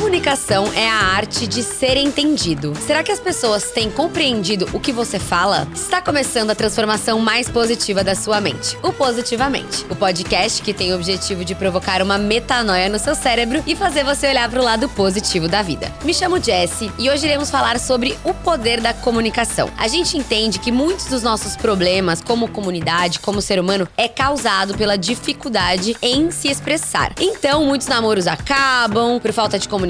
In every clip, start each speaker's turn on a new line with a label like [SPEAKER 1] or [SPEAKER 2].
[SPEAKER 1] Comunicação é a arte de ser entendido. Será que as pessoas têm compreendido o que você fala? Está começando a transformação mais positiva da sua mente, o Positivamente, o podcast que tem o objetivo de provocar uma metanoia no seu cérebro e fazer você olhar para o lado positivo da vida. Me chamo Jessie e hoje iremos falar sobre o poder da comunicação. A gente entende que muitos dos nossos problemas, como comunidade, como ser humano, é causado pela dificuldade em se expressar. Então, muitos namoros acabam por falta de comunicação,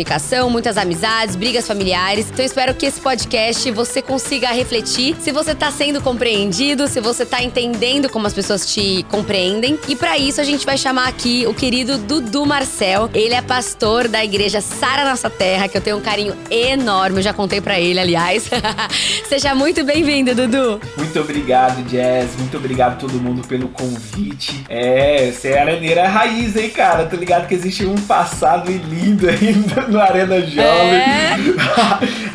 [SPEAKER 1] muitas amizades, brigas familiares. Então espero que esse podcast você consiga refletir se você tá sendo compreendido, se você tá entendendo como as pessoas te compreendem. E para isso a gente vai chamar aqui o querido Dudu Marcel. Ele é pastor da igreja Sara Nossa Terra, que eu tenho um carinho enorme, eu já contei para ele, aliás. Seja muito bem-vindo, Dudu.
[SPEAKER 2] Muito obrigado, Jazz. Muito obrigado todo mundo pelo convite. É, você é areneira raiz, hein, cara? Tô ligado que existe um passado lindo aí no Arena Jovem. É?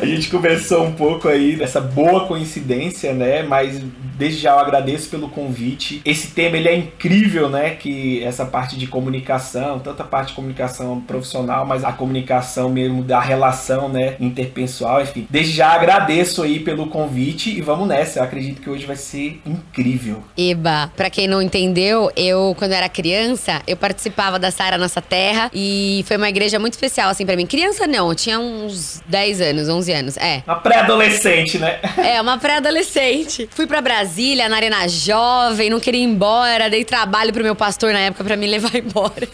[SPEAKER 2] a gente conversou um pouco aí dessa boa coincidência, né? Mas desde já eu agradeço pelo convite. Esse tema ele é incrível, né? Que essa parte de comunicação, tanto a parte de comunicação profissional, mas a comunicação mesmo da relação, né? Interpessoal, enfim. Desde já agradeço aí pelo convite e vamos nessa. Eu acredito que hoje vai ser incrível.
[SPEAKER 1] Eba, para quem não entendeu, eu quando era criança, eu participava da Sara Nossa Terra e foi uma igreja muito especial assim para mim. Criança não, eu tinha uns 10 anos, 11 anos, é.
[SPEAKER 2] Uma pré-adolescente, né?
[SPEAKER 1] É, uma pré-adolescente. Fui para Brasília, na Arena Jovem, não queria ir embora, dei trabalho pro meu pastor na época para me levar embora.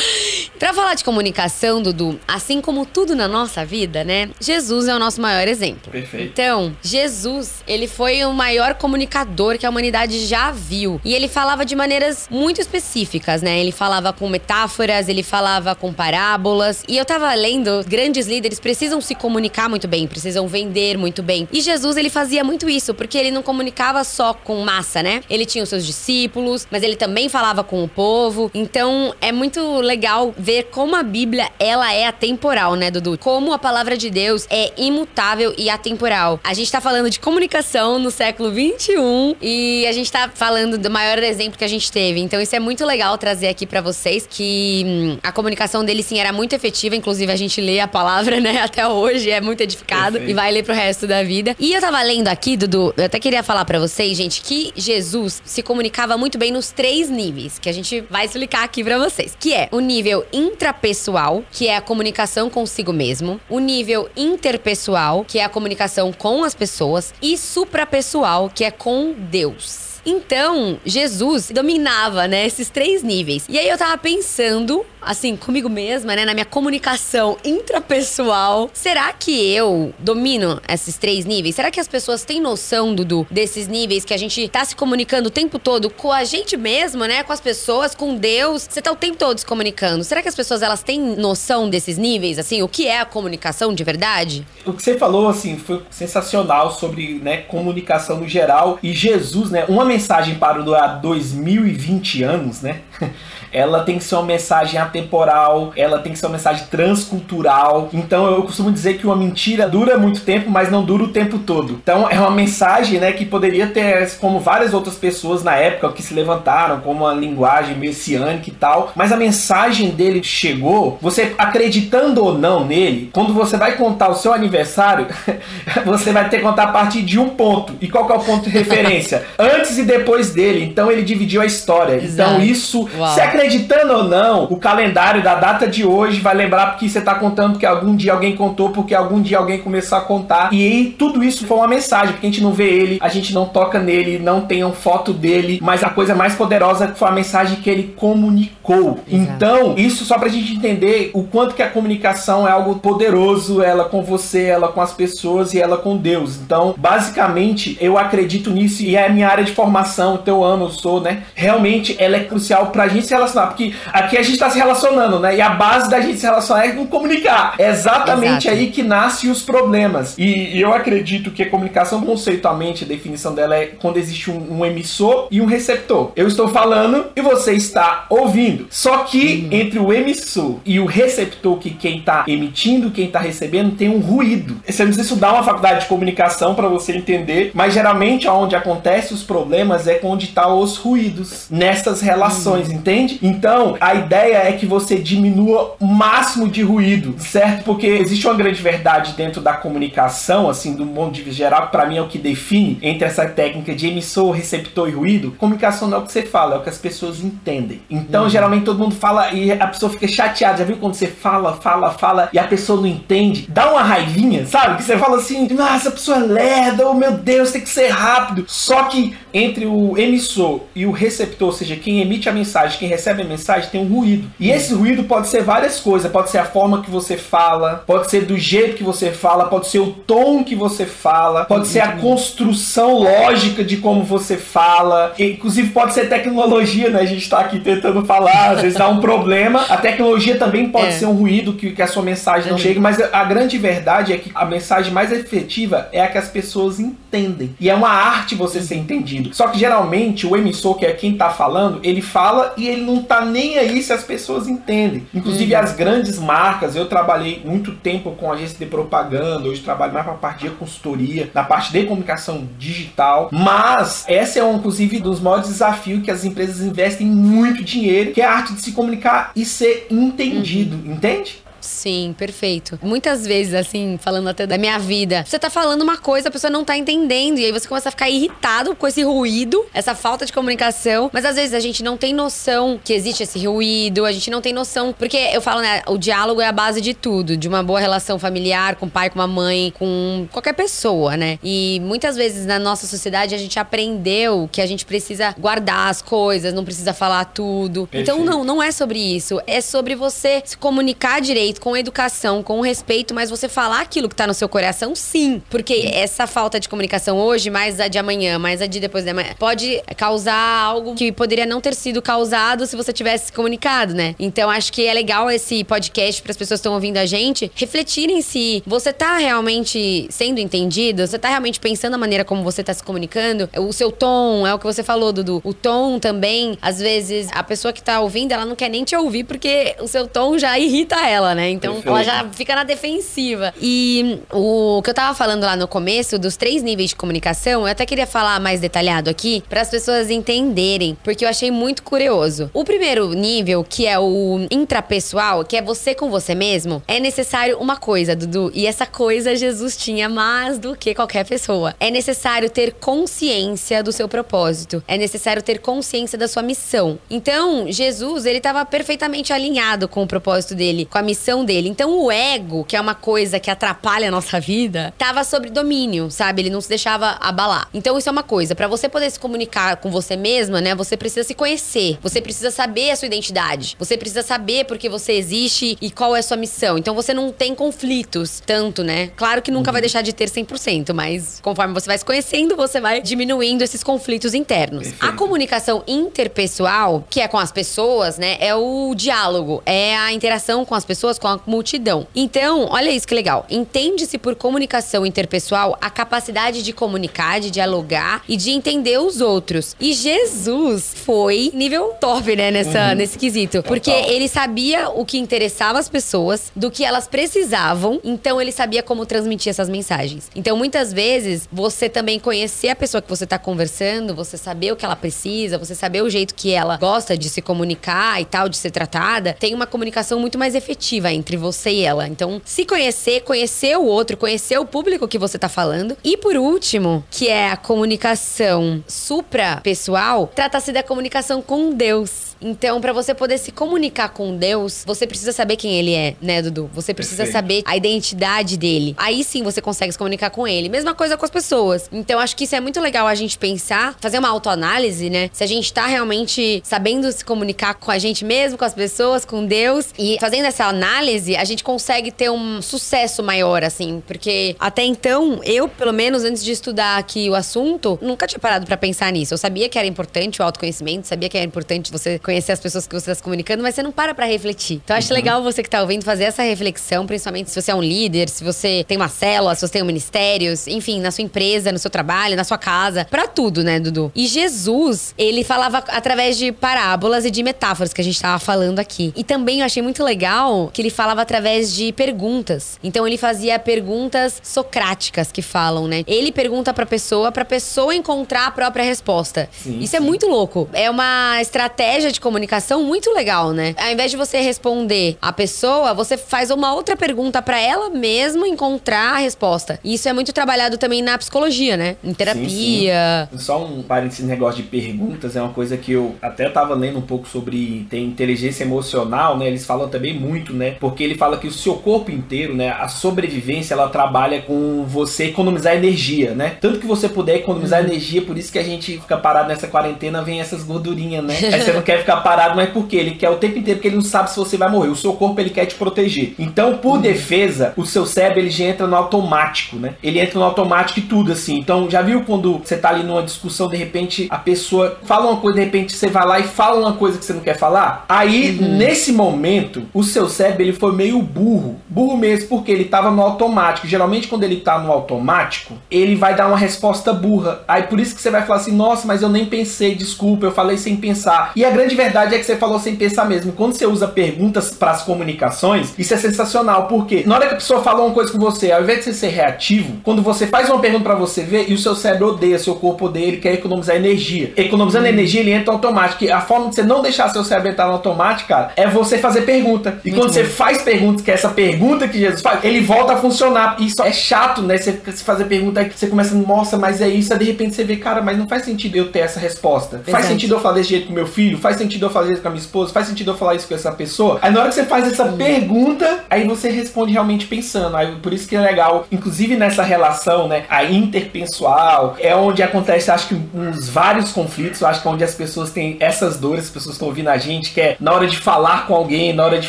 [SPEAKER 1] pra falar de comunicação, Dudu, assim como tudo na nossa vida, né? Jesus é o nosso maior exemplo.
[SPEAKER 2] Perfeito.
[SPEAKER 1] Então, Jesus, ele foi o maior comunicador que a humanidade já viu. E ele falava de maneiras muito específicas, né? Ele falava com metáforas, ele falava com parábolas. E eu tava lendo, grandes líderes precisam se comunicar muito bem, precisam vender muito bem. E Jesus, ele fazia muito isso, porque ele não comunicava só com massa, né? Ele tinha os seus discípulos, mas ele também falava com o povo. Então, é muito legal ver como a Bíblia, ela é atemporal, né, Dudu? Como a palavra de Deus é imutável e atemporal. A gente tá falando de comunicação no século 21 e a gente tá falando do maior exemplo que a gente teve. Então, isso é muito legal trazer aqui para vocês que hum, a comunicação dele sim era muito efetiva, inclusive a gente lê a palavra, né, até hoje, é muito edificado Perfeito. e vai ler pro resto da vida. E eu tava lendo aqui, Dudu, eu até queria falar para vocês, gente, que Jesus se comunicava muito bem nos três níveis, que a gente vai explicar aqui para vocês, que é o nível intrapessoal, que é a comunicação consigo mesmo, o nível interpessoal, que é a comunicação com as pessoas, e suprapessoal, que é com Deus. Então, Jesus dominava, né, esses três níveis. E aí eu tava pensando, assim, comigo mesma, né, na minha comunicação intrapessoal. Será que eu domino esses três níveis? Será que as pessoas têm noção, Dudu, desses níveis que a gente tá se comunicando o tempo todo com a gente mesmo, né, com as pessoas, com Deus? Você tá o tempo todo se comunicando. Será que as pessoas elas têm noção desses níveis, assim, o que é a comunicação de verdade?
[SPEAKER 2] O que você falou, assim, foi sensacional sobre, né, comunicação no geral e Jesus, né, uma mensagem para o há 2020 anos, né? ela tem que ser uma mensagem atemporal, ela tem que ser uma mensagem transcultural. Então eu costumo dizer que uma mentira dura muito tempo, mas não dura o tempo todo. Então é uma mensagem, né, que poderia ter como várias outras pessoas na época que se levantaram como uma linguagem messiânica e tal, mas a mensagem dele chegou, você acreditando ou não nele, quando você vai contar o seu aniversário, você vai ter que contar a partir de um ponto. E qual que é o ponto de referência? Antes e depois dele. Então ele dividiu a história. Exato. Então isso, Uau. se acreditando ou não, o calendário da data de hoje vai lembrar porque você está contando que algum dia alguém contou, porque algum dia alguém começou a contar. E aí tudo isso foi uma mensagem, porque a gente não vê ele, a gente não toca nele, não tem uma foto dele, mas a coisa mais poderosa foi a mensagem que ele comunicou. Exato. Então, isso só pra gente entender o quanto que a comunicação é algo poderoso, ela com você, ela com as pessoas e ela com Deus. Então, basicamente, eu acredito nisso e é a minha área de formação, então eu amo, eu sou, né? Realmente ela é crucial pra gente se relacionar porque aqui a gente está se relacionando, né? E a base da gente se relacionar é com comunicar. É exatamente Exato. aí que nascem os problemas. E, e, eu acredito que a comunicação, conceitualmente, a definição dela é quando existe um, um, emissor e um receptor. Eu estou falando e você está ouvindo. Só que uhum. entre o emissor e o receptor, que quem está emitindo, quem está recebendo, tem um ruído. Você não precisa estudar uma faculdade de comunicação para você entender, mas geralmente onde acontece os problemas é onde tá os ruídos nessas relações, uhum. Entende? Então, a ideia é que você diminua o máximo de ruído, certo? Porque existe uma grande verdade dentro da comunicação, assim, do mundo de geral, para mim é o que define entre essa técnica de emissor, receptor e ruído. Comunicação não é o que você fala, é o que as pessoas entendem. Então, uhum. geralmente todo mundo fala e a pessoa fica chateada. Já viu quando você fala, fala, fala e a pessoa não entende? Dá uma raivinha, sabe? Que você fala assim, nossa, essa pessoa é lerda, oh meu Deus, tem que ser rápido. Só que entre o emissor e o receptor, ou seja, quem emite a mensagem, quem recebe a mensagem, tem um ruído. E esse ruído pode ser várias coisas. Pode ser a forma que você fala, pode ser do jeito que você fala, pode ser o tom que você fala, pode ser a construção lógica de como você fala. Inclusive pode ser tecnologia, né? A gente está aqui tentando falar, às vezes dá um problema. A tecnologia também pode é. ser um ruído que, que a sua mensagem não chegue, mas a grande verdade é que a mensagem mais efetiva é a que as pessoas entendem. E é uma arte você ser entendido. Só que geralmente o emissor, que é quem está falando, ele fala e ele não tá nem aí se as pessoas entendem. Inclusive uhum. as grandes marcas, eu trabalhei muito tempo com agência de propaganda, hoje trabalho mais para a parte de consultoria, na parte de comunicação digital, mas essa é um, inclusive dos maiores desafios que as empresas investem muito dinheiro, que é a arte de se comunicar e ser entendido, uhum. entende?
[SPEAKER 1] Sim, perfeito. Muitas vezes, assim, falando até da minha vida, você tá falando uma coisa, a pessoa não tá entendendo. E aí você começa a ficar irritado com esse ruído, essa falta de comunicação. Mas às vezes a gente não tem noção que existe esse ruído, a gente não tem noção. Porque eu falo, né, o diálogo é a base de tudo, de uma boa relação familiar, com o pai, com a mãe, com qualquer pessoa, né? E muitas vezes na nossa sociedade a gente aprendeu que a gente precisa guardar as coisas, não precisa falar tudo. Perfeito. Então, não, não é sobre isso. É sobre você se comunicar direito com educação, com respeito, mas você falar aquilo que tá no seu coração, sim. Porque essa falta de comunicação hoje, mais a de amanhã, mais a de depois de amanhã, pode causar algo que poderia não ter sido causado se você tivesse se comunicado, né? Então acho que é legal esse podcast para as pessoas que estão ouvindo a gente refletirem se você tá realmente sendo entendido, você tá realmente pensando a maneira como você tá se comunicando, o seu tom, é o que você falou, Dudu. O tom também, às vezes, a pessoa que tá ouvindo, ela não quer nem te ouvir porque o seu tom já irrita ela, né? Então Perfeito. ela já fica na defensiva. E o que eu tava falando lá no começo, dos três níveis de comunicação, eu até queria falar mais detalhado aqui, para as pessoas entenderem, porque eu achei muito curioso. O primeiro nível, que é o intrapessoal, que é você com você mesmo, é necessário uma coisa, Dudu, e essa coisa Jesus tinha mais do que qualquer pessoa. É necessário ter consciência do seu propósito, é necessário ter consciência da sua missão. Então, Jesus, ele estava perfeitamente alinhado com o propósito dele, com a missão dele. Então o ego, que é uma coisa que atrapalha a nossa vida, tava sobre domínio, sabe? Ele não se deixava abalar. Então isso é uma coisa. para você poder se comunicar com você mesma, né? Você precisa se conhecer. Você precisa saber a sua identidade. Você precisa saber por que você existe e qual é a sua missão. Então você não tem conflitos tanto, né? Claro que nunca uhum. vai deixar de ter 100%, mas conforme você vai se conhecendo, você vai diminuindo esses conflitos internos. Perfeito. A comunicação interpessoal, que é com as pessoas, né? É o diálogo, é a interação com as pessoas, com a multidão. Então, olha isso que legal. Entende-se por comunicação interpessoal a capacidade de comunicar, de dialogar e de entender os outros. E Jesus foi nível top, né, nessa, uhum. nesse quesito. Porque ele sabia o que interessava as pessoas, do que elas precisavam, então ele sabia como transmitir essas mensagens. Então, muitas vezes, você também conhecer a pessoa que você está conversando, você saber o que ela precisa, você saber o jeito que ela gosta de se comunicar e tal, de ser tratada, tem uma comunicação muito mais efetiva entre você e ela. Então, se conhecer, conhecer o outro, conhecer o público que você tá falando. E por último, que é a comunicação supra-pessoal, trata-se da comunicação com Deus. Então, para você poder se comunicar com Deus, você precisa saber quem ele é, né, Dudu? Você precisa Perfeito. saber a identidade dele. Aí sim você consegue se comunicar com ele. Mesma coisa com as pessoas. Então, acho que isso é muito legal a gente pensar, fazer uma autoanálise, né? Se a gente tá realmente sabendo se comunicar com a gente mesmo, com as pessoas, com Deus. E fazendo essa análise, a gente consegue ter um sucesso maior, assim. Porque até então, eu, pelo menos antes de estudar aqui o assunto, nunca tinha parado para pensar nisso. Eu sabia que era importante o autoconhecimento, sabia que era importante você conhecer as pessoas que você está se comunicando, mas você não para para refletir. Então, acho uhum. legal você que está ouvindo fazer essa reflexão, principalmente se você é um líder, se você tem uma célula, se você tem um ministério, enfim, na sua empresa, no seu trabalho, na sua casa, para tudo, né, Dudu? E Jesus, ele falava através de parábolas e de metáforas que a gente estava falando aqui. E também eu achei muito legal que ele falava através de perguntas. Então, ele fazia perguntas socráticas que falam, né? Ele pergunta para pessoa, para pessoa encontrar a própria resposta. Sim, Isso é sim. é muito louco. É uma estratégia de de comunicação muito legal, né? Ao invés de você responder a pessoa, você faz uma outra pergunta para ela mesma encontrar a resposta. E isso é muito trabalhado também na psicologia, né? Em terapia.
[SPEAKER 2] Sim, sim. Só um parênteses negócio de perguntas, é uma coisa que eu até tava lendo um pouco sobre tem inteligência emocional, né? Eles falam também muito, né? Porque ele fala que o seu corpo inteiro, né, a sobrevivência, ela trabalha com você economizar energia, né? Tanto que você puder economizar uhum. energia, por isso que a gente fica parado nessa quarentena, vem essas gordurinhas, né? Aí você não quer ficar parado, mas por quê? Ele quer o tempo inteiro, porque ele não sabe se você vai morrer. O seu corpo, ele quer te proteger. Então, por uhum. defesa, o seu cérebro, ele já entra no automático, né? Ele entra no automático e tudo, assim. Então, já viu quando você tá ali numa discussão, de repente, a pessoa fala uma coisa, de repente você vai lá e fala uma coisa que você não quer falar? Aí, uhum. nesse momento, o seu cérebro, ele foi meio burro. Burro mesmo, porque ele tava no automático. Geralmente, quando ele tá no automático, ele vai dar uma resposta burra. Aí, por isso que você vai falar assim, nossa, mas eu nem pensei, desculpa, eu falei sem pensar. E a grande verdade é que você falou sem pensar mesmo. Quando você usa perguntas para as comunicações, isso é sensacional, porque na hora que a pessoa falou uma coisa com você, ao invés de você ser reativo, quando você faz uma pergunta para você ver e o seu cérebro odeia, seu corpo odeia, ele quer economizar energia. Economizando hum. energia, ele entra automático. E a forma de você não deixar seu cérebro entrar no automático, cara, é você fazer pergunta. E Muito quando bom. você faz perguntas, que é essa pergunta que Jesus faz, ele volta a funcionar. E isso é chato, né? Você fazer pergunta aí, você começa, nossa, mas é isso. Aí de repente você vê, cara, mas não faz sentido eu ter essa resposta. Exato. Faz sentido eu falar desse jeito com meu filho? Faz sentido eu fazer isso com a minha esposa? Faz sentido eu falar isso com essa pessoa? Aí na hora que você faz essa Sim. pergunta, aí você responde realmente pensando. Aí por isso que é legal, inclusive nessa relação, né, a interpessoal, é onde acontece, acho que uns vários conflitos, acho que é onde as pessoas têm essas dores, as pessoas estão ouvindo a gente, que é na hora de falar com alguém, na hora de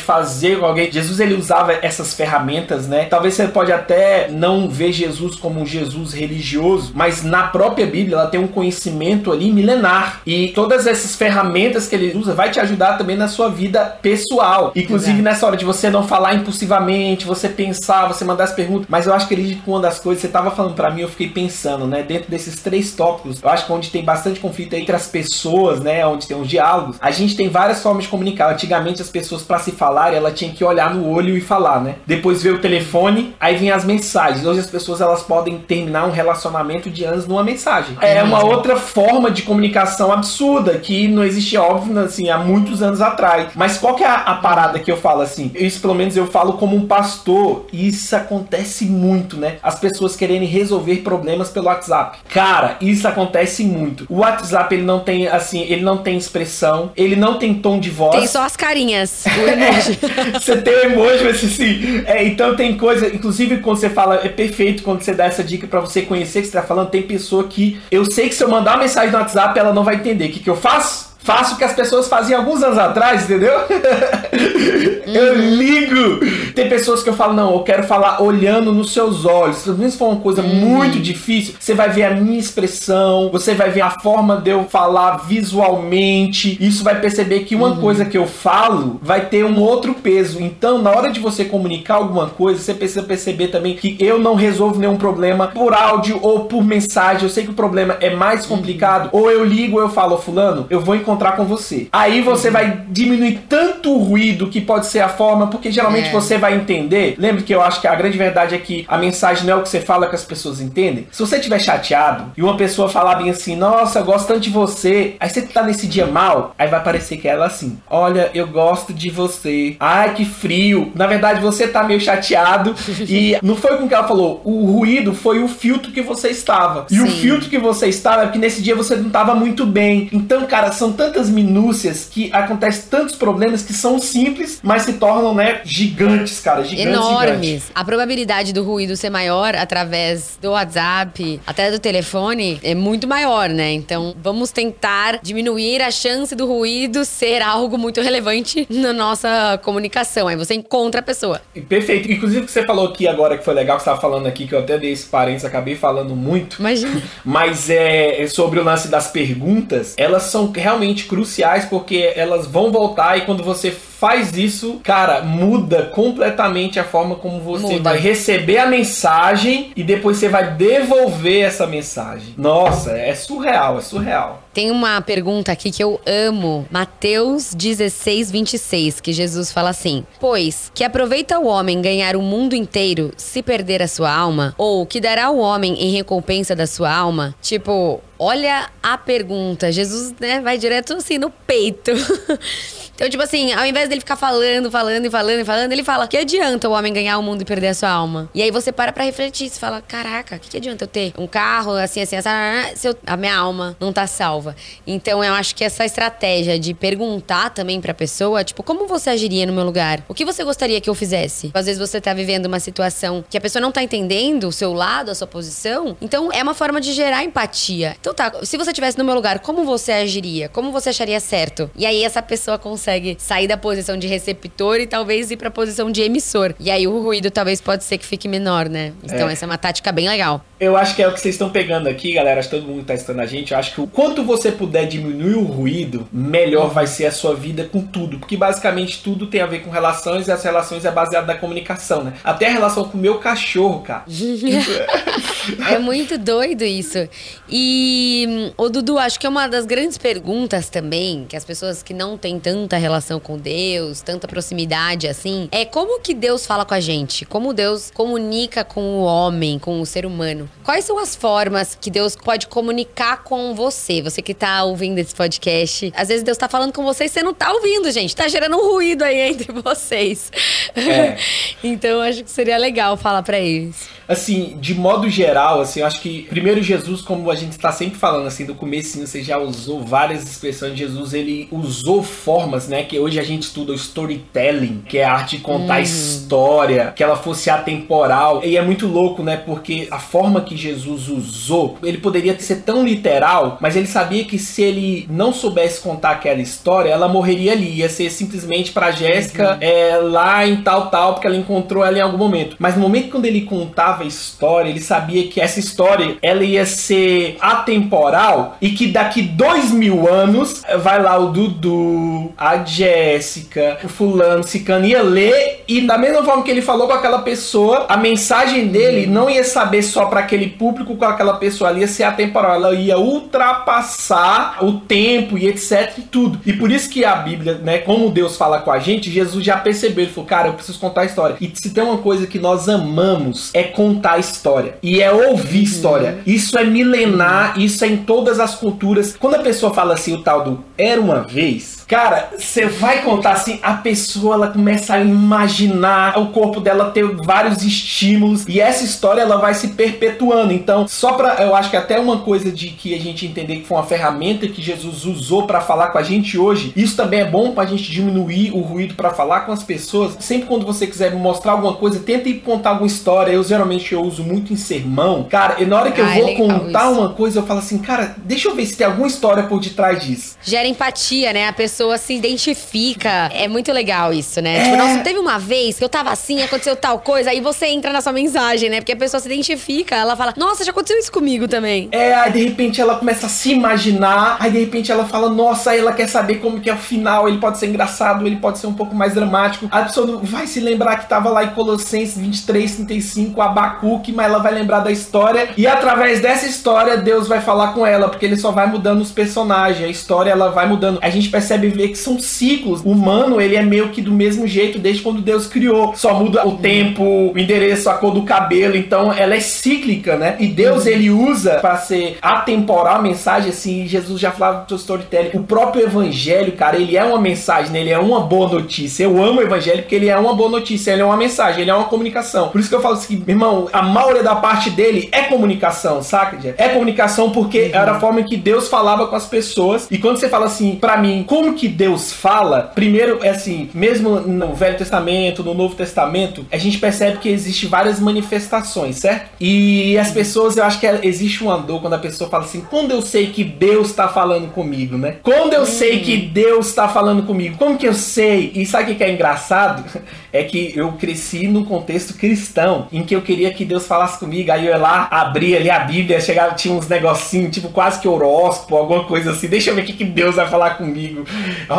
[SPEAKER 2] fazer com alguém. Jesus ele usava essas ferramentas, né? Talvez você pode até não ver Jesus como um Jesus religioso, mas na própria Bíblia ela tem um conhecimento ali milenar. E todas essas ferramentas que ele usa vai te ajudar também na sua vida pessoal. Inclusive Exato. nessa hora de você não falar impulsivamente, você pensar, você mandar as perguntas. Mas eu acho que ele, uma das coisas, você tava falando para mim, eu fiquei pensando, né? Dentro desses três tópicos, eu acho que onde tem bastante conflito entre as pessoas, né? Onde tem os diálogos, a gente tem várias formas de comunicar. Antigamente as pessoas, para se falar, ela tinha que olhar no olho e falar, né? Depois veio o telefone, aí vinha as mensagens. Hoje as pessoas elas podem terminar um relacionamento de anos numa mensagem. É uma outra forma de comunicação absurda que não existia, óbvio, assim, há muitos anos atrás. Mas qual que é a, a parada que eu falo assim? Isso pelo menos eu falo como um pastor, e isso acontece muito, né? As pessoas querendo resolver problemas pelo WhatsApp. Cara, isso acontece muito. O WhatsApp ele não tem assim, ele não tem expressão, ele não tem tom de voz.
[SPEAKER 1] Tem só as carinhas, o emoji.
[SPEAKER 2] você tem o emoji, mas assim, é, então tem coisa, inclusive quando você fala, é perfeito quando você dá essa dica para você conhecer que você tá falando, tem pessoa que eu sei que se eu mandar uma mensagem no WhatsApp, ela não vai entender. O que, que eu faço? Faço o que as pessoas faziam alguns anos atrás, entendeu? Uhum. eu ligo. Tem pessoas que eu falo, não, eu quero falar olhando nos seus olhos. Se isso for uma coisa uhum. muito difícil, você vai ver a minha expressão, você vai ver a forma de eu falar visualmente. Isso vai perceber que uma uhum. coisa que eu falo vai ter um outro peso. Então, na hora de você comunicar alguma coisa, você precisa perceber também que eu não resolvo nenhum problema por áudio ou por mensagem. Eu sei que o problema é mais uhum. complicado. Ou eu ligo ou eu falo, fulano, eu vou encontrar encontrar com você. Aí você uhum. vai diminuir tanto o ruído que pode ser a forma, porque geralmente é. você vai entender. Lembra que eu acho que a grande verdade é que a mensagem não é o que você fala que as pessoas entendem. Se você estiver chateado e uma pessoa falar bem assim, nossa, eu gosto tanto de você, aí você tá nesse dia mal, aí vai parecer que é ela assim, olha, eu gosto de você. Ai, que frio. Na verdade, você tá meio chateado e não foi com que ela falou. O ruído foi o filtro que você estava. E Sim. o filtro que você estava é porque nesse dia você não estava muito bem. Então, cara, são tantas minúcias que acontecem tantos problemas que são simples, mas se tornam, né, gigantes, cara, gigantes.
[SPEAKER 1] Enormes.
[SPEAKER 2] Gigantes.
[SPEAKER 1] A probabilidade do ruído ser maior através do WhatsApp, até do telefone, é muito maior, né? Então, vamos tentar diminuir a chance do ruído ser algo muito relevante na nossa comunicação. Aí você encontra a pessoa.
[SPEAKER 2] Perfeito. Inclusive, o que você falou aqui agora, que foi legal que você estava falando aqui, que eu até dei esse parênteses, acabei falando muito.
[SPEAKER 1] Imagina.
[SPEAKER 2] Mas é, é sobre o lance das perguntas, elas são realmente extremamente cruciais porque elas vão voltar e quando você faz isso, cara, muda completamente a forma como você muda. vai receber a mensagem e depois você vai devolver essa mensagem. Nossa, é surreal, é surreal.
[SPEAKER 1] Tem uma pergunta aqui que eu amo. Mateus 16, 26, que Jesus fala assim: Pois, que aproveita o homem ganhar o mundo inteiro se perder a sua alma? Ou que dará o homem em recompensa da sua alma? Tipo, olha a pergunta. Jesus, né, vai direto assim no peito. Então, tipo assim, ao invés dele ficar falando, falando e falando e falando, ele fala: que adianta o homem ganhar o mundo e perder a sua alma? E aí você para pra refletir, você fala: caraca, o que, que adianta eu ter um carro assim, assim, assim, se eu, a minha alma não tá salva? Então, eu acho que essa estratégia de perguntar também pra pessoa, tipo, como você agiria no meu lugar? O que você gostaria que eu fizesse? Às vezes você tá vivendo uma situação que a pessoa não tá entendendo o seu lado, a sua posição. Então, é uma forma de gerar empatia. Então, tá, se você tivesse no meu lugar, como você agiria? Como você acharia certo? E aí, essa pessoa consegue consegue sair da posição de receptor e talvez ir para a posição de emissor. E aí o ruído talvez pode ser que fique menor, né? Então é. essa é uma tática bem legal.
[SPEAKER 2] Eu acho que é o que vocês estão pegando aqui, galera. Acho que todo mundo está estando a gente. Eu acho que o quanto você puder diminuir o ruído, melhor vai ser a sua vida com tudo. Porque basicamente tudo tem a ver com relações e as relações é baseado na comunicação, né? Até a relação com o meu cachorro, cara.
[SPEAKER 1] é muito doido isso. E o Dudu, acho que é uma das grandes perguntas também, que as pessoas que não têm tanta relação com Deus, tanta proximidade assim, é como que Deus fala com a gente? Como Deus comunica com o homem, com o ser humano? Quais são as formas que Deus pode comunicar com você? Você que tá ouvindo esse podcast. Às vezes Deus tá falando com você e você não tá ouvindo, gente. Tá gerando um ruído aí entre vocês. É. então acho que seria legal falar para eles.
[SPEAKER 2] Assim, de modo geral, assim, eu acho que primeiro Jesus, como a gente está sempre falando assim, do começo você já usou várias expressões de Jesus, ele usou formas né? Que hoje a gente estuda o storytelling, que é a arte de contar uhum. história, que ela fosse atemporal. E é muito louco, né? Porque a forma que Jesus usou, ele poderia ser tão literal, mas ele sabia que se ele não soubesse contar aquela história, ela morreria ali. Ia ser simplesmente pra Jéssica uhum. é, lá em tal, tal, porque ela encontrou ela em algum momento. Mas no momento quando ele contava a história, ele sabia que essa história ela ia ser atemporal e que daqui dois mil anos vai lá o Dudu, a Jéssica, o fulano, cicano ia ler e da mesma forma que ele falou com aquela pessoa, a mensagem dele não ia saber só para aquele público com aquela pessoa ali, ia ser atemporal, ela ia ultrapassar o tempo e etc e tudo. E por isso que a Bíblia, né, como Deus fala com a gente, Jesus já percebeu, ele falou, cara, eu preciso contar a história. E se tem uma coisa que nós amamos, é contar a história. E é ouvir uhum. história. Isso é milenar, isso é em todas as culturas. Quando a pessoa fala assim, o tal do era uma vez, Cara, você vai contar assim, a pessoa ela começa a imaginar o corpo dela ter vários estímulos e essa história ela vai se perpetuando. Então, só para eu acho que até uma coisa de que a gente entender que foi uma ferramenta que Jesus usou para falar com a gente hoje, isso também é bom pra gente diminuir o ruído para falar com as pessoas. Sempre quando você quiser mostrar alguma coisa, tenta ir contar alguma história. Eu geralmente eu uso muito em sermão. Cara, e na hora que ah, eu vou é contar isso. uma coisa, eu falo assim, cara, deixa eu ver se tem alguma história por detrás disso.
[SPEAKER 1] Gera empatia, né? A pessoa pessoa se identifica. É muito legal isso, né? Tipo, é. Tipo, nossa, teve uma vez que eu tava assim, aconteceu tal coisa, aí você entra na sua mensagem, né? Porque a pessoa se identifica, ela fala, nossa, já aconteceu isso comigo também.
[SPEAKER 2] É, aí de repente ela começa a se imaginar, aí de repente ela fala, nossa, ela quer saber como que é o final, ele pode ser engraçado, ele pode ser um pouco mais dramático. A pessoa vai se lembrar que tava lá em Colossenses 23, 35, Abacuque, mas ela vai lembrar da história, e através dessa história, Deus vai falar com ela, porque ele só vai mudando os personagens, a história ela vai mudando. A gente percebe ver que são ciclos. O humano, ele é meio que do mesmo jeito desde quando Deus criou. Só muda o tempo, o endereço, a cor do cabelo. Então, ela é cíclica, né? E Deus, ele usa para ser atemporal a mensagem, assim. Jesus já falava do storytelling. O próprio evangelho, cara, ele é uma mensagem, né? ele é uma boa notícia. Eu amo o evangelho porque ele é uma boa notícia, ele é uma mensagem, ele é uma comunicação. Por isso que eu falo assim, meu irmão, a maioria da parte dele é comunicação, saca, Jeff? É comunicação porque uhum. era a forma que Deus falava com as pessoas. E quando você fala assim, para mim, como que Deus fala, primeiro, é assim, mesmo no Velho Testamento, no Novo Testamento, a gente percebe que existe várias manifestações, certo? E as pessoas, eu acho que existe uma dor quando a pessoa fala assim, quando eu sei que Deus está falando comigo, né? Quando eu hum. sei que Deus está falando comigo, como que eu sei? E sabe o que é engraçado? É que eu cresci num contexto cristão, em que eu queria que Deus falasse comigo, aí eu ia lá, abria ali a Bíblia, chegava, tinha uns negocinhos, tipo quase que horóscopo, alguma coisa assim, deixa eu ver o que, que Deus vai falar comigo.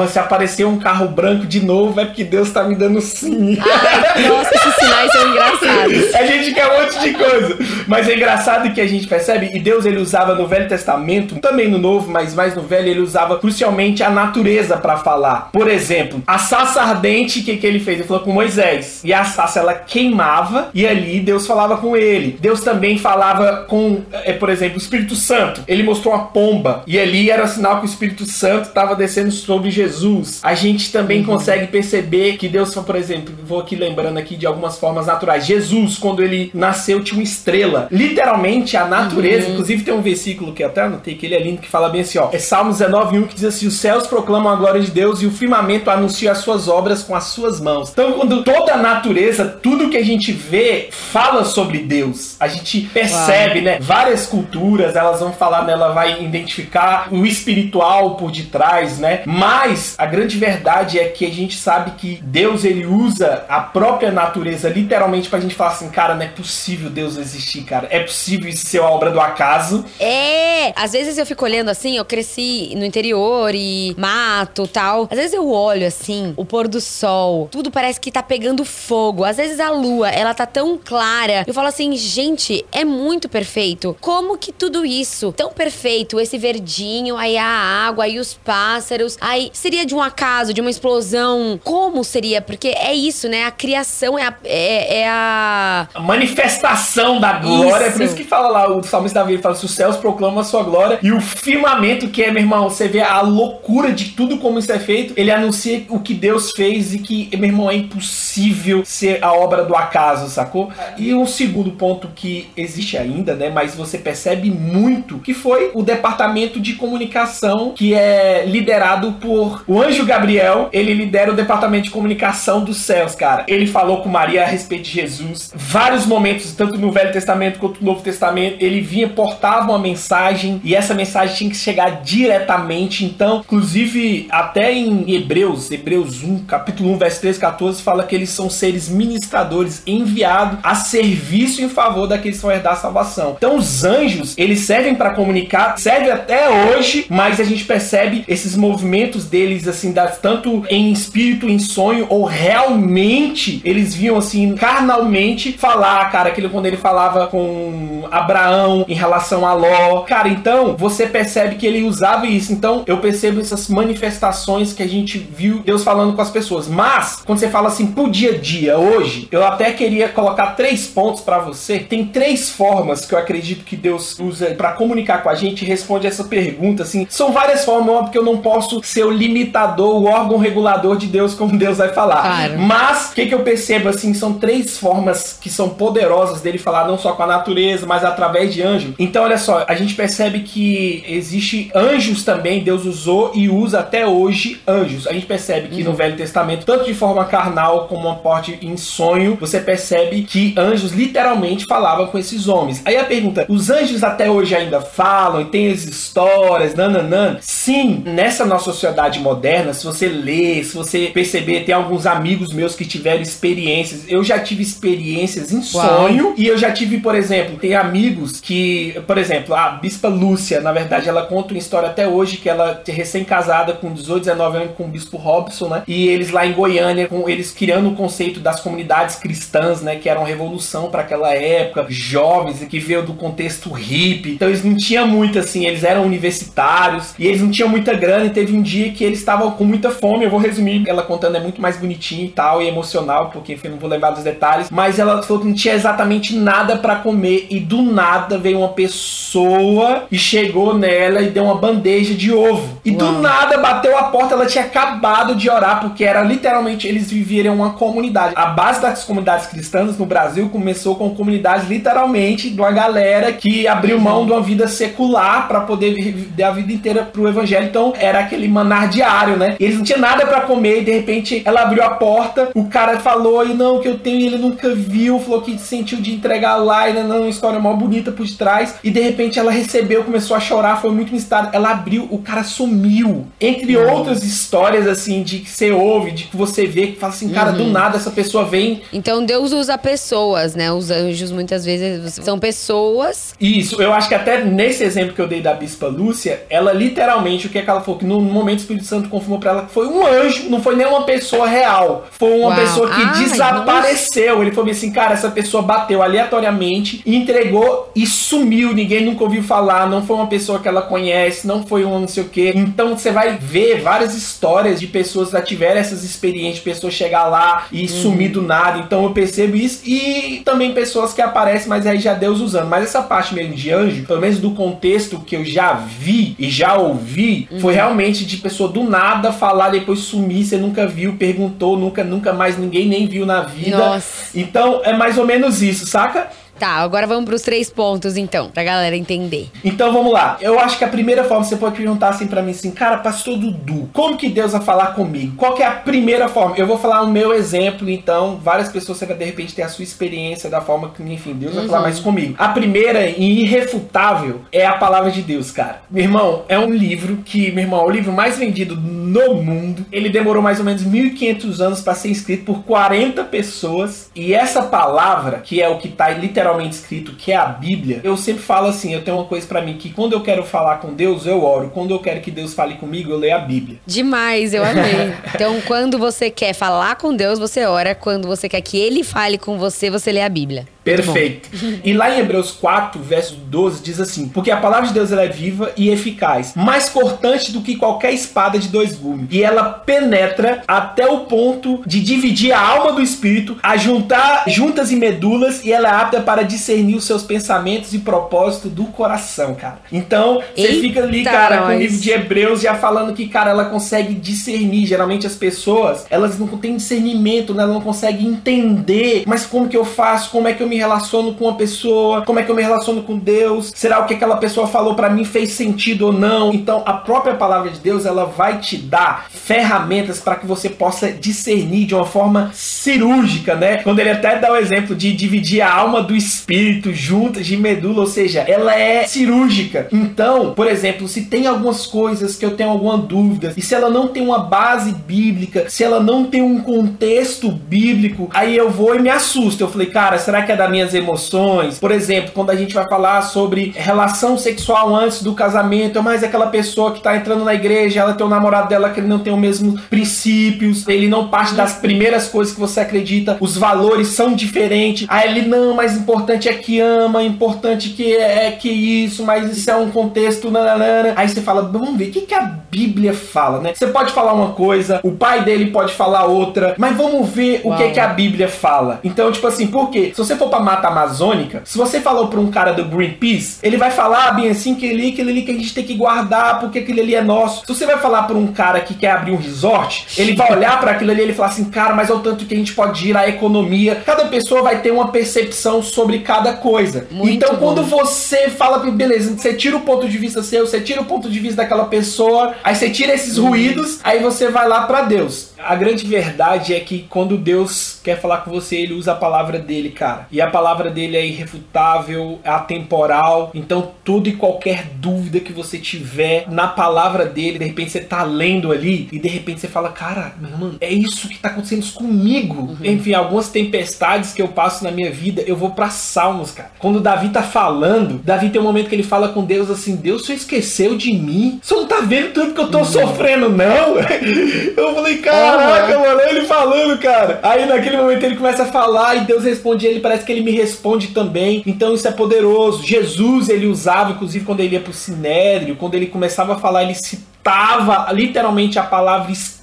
[SPEAKER 2] Se aparecer um carro branco de novo, é porque Deus tá me dando sim.
[SPEAKER 1] Ai, nossa, esses sinais são engraçados.
[SPEAKER 2] A gente quer um monte de coisa. Mas é engraçado que a gente percebe, e Deus ele usava no Velho Testamento, também no Novo, mas mais no Velho, ele usava crucialmente a natureza para falar. Por exemplo, a sassa ardente, o que, que ele fez? Ele falou com Moisés. E a sassa ela queimava, e ali Deus falava com ele. Deus também falava com, é, por exemplo, o Espírito Santo. Ele mostrou uma pomba, e ali era sinal que o Espírito Santo estava descendo sobre Jesus. A gente também uhum. consegue perceber que Deus, por exemplo, vou aqui lembrando aqui de algumas formas naturais. Jesus, quando ele nasceu, tinha uma estrela. Literalmente, a natureza, uhum. inclusive tem um versículo que até anotei que ele é lindo, que fala bem assim, ó. É Salmo 19, 1, que diz assim: os céus proclamam a glória de Deus e o firmamento anuncia as suas obras com as suas mãos. Então, quando toda a natureza, tudo que a gente vê, fala sobre Deus. A gente percebe, Uau. né? Várias culturas, elas vão falar, né? Ela vai identificar o espiritual por detrás, né? Mas a grande verdade é que a gente sabe que Deus ele usa a própria natureza literalmente pra gente falar assim, cara, não é possível Deus existir, cara. É possível isso ser uma obra do acaso.
[SPEAKER 1] É, às vezes eu fico olhando assim, eu cresci no interior e mato, tal. Às vezes eu olho assim, o pôr do sol, tudo parece que tá pegando fogo. Às vezes a lua, ela tá tão clara. Eu falo assim, gente, é muito perfeito. Como que tudo isso, tão perfeito, esse verdinho, aí a água, aí os pássaros, aí seria de um acaso, de uma explosão? Como seria? Porque é isso, né? A criação é a. É, é a...
[SPEAKER 2] a... manifestação da glória. Isso. É por isso que fala lá, o salmista Davi fala: se os céus proclamam a sua glória e o firmamento, que é, meu irmão, você vê a loucura de tudo como isso é feito, ele anuncia o que Deus fez e que, meu irmão, é impossível ser a obra do acaso, sacou? E um segundo ponto que existe ainda, né? Mas você percebe muito que foi o departamento de comunicação que é liderado por o anjo Gabriel. Ele lidera o departamento de comunicação dos céus, cara. Ele falou com Maria a respeito de Jesus. Vários momentos, tanto no Velho Testamento quanto no Novo Testamento, ele vinha, portava uma mensagem e essa mensagem tinha que chegar diretamente. Então, inclusive, até em Hebreus, Hebreus 1, capítulo 1, verso 13, 14, fala que eles são seres ministradores enviados a serviço em favor daqueles que vão herdar a salvação. Então, os anjos, eles servem para comunicar, serve até hoje, mas a gente percebe esses movimentos deles, assim, tanto em espírito, em sonho, ou realmente eles viam, assim, carnalmente falar, cara, aquilo quando ele falava com Abraão em relação a Ló. Cara, então, você percebe que ele usava isso. Então, eu percebo essas manifestações que a gente viu Deus falando com as pessoas. Mas, quando você fala assim pro dia a dia, hoje, eu até queria colocar três pontos para você. Tem três formas que eu acredito que Deus usa para comunicar com a gente e responde essa pergunta, assim. São várias formas, porque eu não posso ser o limitador, o órgão regulador de Deus, como Deus vai falar. Claro. Mas, o que, que eu percebo, assim, são três formas que são poderosas dele falar, não só com a natureza, mas através de anjo. Então, olha só, a gente percebe que existe anjos também, Deus usou e usa até hoje anjos. A gente percebe que uhum. no Velho Testamento, tanto de forma carnal como uma porte em sonho, você percebe que anjos literalmente falavam com esses homens. Aí a pergunta: os anjos até hoje ainda falam e tem as histórias, nananã? Sim, nessa nossa sociedade moderna, se você ler, se você perceber, tem alguns amigos meus que tiveram experiências. Eu já tive experiências em sonho Uau. e eu já tive, por exemplo, tem amigos que, por exemplo, a Bispa Lúcia, na verdade, ela conta uma história até hoje que ela é recém-casada com 18, 19 anos com o Bispo Robson, né? E eles lá em Goiânia, com eles criando o conceito das comunidades cristãs, né? Que era uma revolução para aquela época, jovens que veio do contexto hippie. Então eles não tinham muito assim, eles eram universitários e eles não tinham muita grana. E teve um dia que eles estavam com muita fome. Eu vou resumir, ela contando é muito mais bonitinho e tal, e emocional, porque enfim, não vou lembrar dos detalhes. Mas ela falou que não tinha exatamente nada para comer e do nada veio uma pessoa e chegou nela e deu uma bandeja de ovo. E Uau. do nada bateu a porta, ela tinha acabado de orar, porque era literalmente eles viviam uma comunidade. A base das comunidades cristãs no Brasil começou com comunidades literalmente de uma galera que abriu mão de uma vida secular para poder viver a vida inteira pro evangelho. Então era aquele manar diário, né? E eles não tinham nada para comer e de repente ela abriu a porta, o cara falou e não, que eu tenho e ele nunca viu, falou que sentiu de entregar lá e não, uma história mó bonita por trás. E de repente ela recebeu, começou a chorar, foi muito instável. Ela abriu, o cara sumiu. Entre uhum. outras histórias assim de que você ouve, de que você vê, que fala assim, cara, uhum. do nada essa pessoa vem.
[SPEAKER 1] Então Deus usa pessoas, né? Os anjos muitas vezes são pessoas.
[SPEAKER 2] Isso, eu acho que até nesse exemplo que eu dei da Bispa Lúcia, ela literalmente, o que é que ela falou? Que no momento momento o Espírito Santo confirmou para ela que foi um anjo, não foi nem uma pessoa real. Foi uma Uau. pessoa que ah, desapareceu. Ele falou assim, cara, essa pessoa bateu aleatoriamente, entregou e sumiu. Ninguém nunca ouviu falar, não foi uma pessoa que ela conhece, não foi um não sei o que. Então você vai ver várias histórias de pessoas que já tiveram essas experiências, pessoas chegar lá e uhum. sumir do nada. Então eu percebo isso. E também pessoas que aparecem, mas aí já Deus usando. Mas essa parte mesmo de anjo, pelo menos do contexto que eu já vi e já ouvi, uhum. foi realmente de pessoa do nada falar, depois sumir, você nunca viu, perguntou, nunca, nunca mais ninguém nem viu na vida. Nossa. Então é mais ou menos isso, saca?
[SPEAKER 1] Tá, agora vamos pros três pontos, então, pra galera entender.
[SPEAKER 2] Então vamos lá. Eu acho que a primeira forma, você pode perguntar assim pra mim assim, cara, pastor Dudu, como que Deus vai falar comigo? Qual que é a primeira forma? Eu vou falar o meu exemplo, então, várias pessoas você vai de repente ter a sua experiência da forma que, enfim, Deus vai uhum. falar mais comigo. A primeira e irrefutável é a palavra de Deus, cara. Meu irmão, é um livro que, meu irmão, é o livro mais vendido no mundo. Ele demorou mais ou menos 1500 anos para ser escrito por 40 pessoas. E essa palavra, que é o que tá literalmente literalmente escrito, que é a Bíblia, eu sempre falo assim, eu tenho uma coisa para mim que quando eu quero falar com Deus, eu oro. Quando eu quero que Deus fale comigo, eu leio a Bíblia.
[SPEAKER 1] Demais, eu amei. então, quando você quer falar com Deus, você ora. Quando você quer que ele fale com você, você lê a Bíblia.
[SPEAKER 2] Perfeito. E lá em Hebreus 4, verso 12, diz assim: Porque a palavra de Deus é viva e eficaz, mais cortante do que qualquer espada de dois gumes. E ela penetra até o ponto de dividir a alma do espírito, a juntar juntas e medulas, e ela é apta para discernir os seus pensamentos e propósito do coração, cara. Então, você fica ali, cara, nós. com o livro de Hebreus já falando que, cara, ela consegue discernir. Geralmente as pessoas, elas não têm discernimento, né? Ela não conseguem entender. Mas como que eu faço? Como é que eu me relaciono com uma pessoa, como é que eu me relaciono com Deus, será o que aquela pessoa falou para mim fez sentido ou não. Então, a própria palavra de Deus, ela vai te dar ferramentas para que você possa discernir de uma forma cirúrgica, né? Quando ele até dá o exemplo de dividir a alma do espírito juntas de medula, ou seja, ela é cirúrgica. Então, por exemplo, se tem algumas coisas que eu tenho alguma dúvida, e se ela não tem uma base bíblica, se ela não tem um contexto bíblico, aí eu vou e me assusto. Eu falei, cara, será que é das minhas emoções. Por exemplo, quando a gente vai falar sobre relação sexual antes do casamento, é mais aquela pessoa que tá entrando na igreja, ela tem um namorado dela que ele não tem os mesmos princípios, ele não parte das primeiras coisas que você acredita, os valores são diferentes. Aí ele, não, mas importante é que ama, importante que é, é que isso, mas isso é um contexto, nananana. Aí você fala, vamos ver, o que, que a Bíblia fala, né? Você pode falar uma coisa, o pai dele pode falar outra, mas vamos ver Uau. o que, que a Bíblia fala. Então, tipo assim, por quê? Se você for pra mata amazônica, se você falou pra um cara do Greenpeace, ele vai falar bem assim que ali, aquele ali que a gente tem que guardar porque aquele ali é nosso. Se você vai falar pra um cara que quer abrir um resort, ele vai olhar para aquilo ali e ele falar assim, cara, mas é o tanto que a gente pode girar a economia. Cada pessoa vai ter uma percepção sobre cada coisa. Muito então, bom. quando você fala, beleza, você tira o ponto de vista seu, você tira o ponto de vista daquela pessoa, aí você tira esses ruídos, aí você vai lá para Deus. A grande verdade é que quando Deus quer falar com você, ele usa a palavra dele, cara. E a palavra dele é irrefutável, é atemporal. Então, tudo e qualquer dúvida que você tiver na palavra dele, de repente você tá lendo ali e de repente você fala, cara, meu irmão, é isso que tá acontecendo comigo. Uhum. Enfim, algumas tempestades que eu passo na minha vida, eu vou para Salmos, cara. Quando Davi tá falando, Davi tem um momento que ele fala com Deus assim: Deus, você esqueceu de mim? Você não tá vendo tudo que eu tô uhum. sofrendo, não? eu falei, caraca, uhum. mano, ele falando, cara. Aí naquele momento ele começa a falar e Deus responde ele, parece que ele me responde também. Então isso é poderoso. Jesus ele usava, inclusive quando ele ia pro sinédrio, quando ele começava a falar, ele citava literalmente a palavra escrita,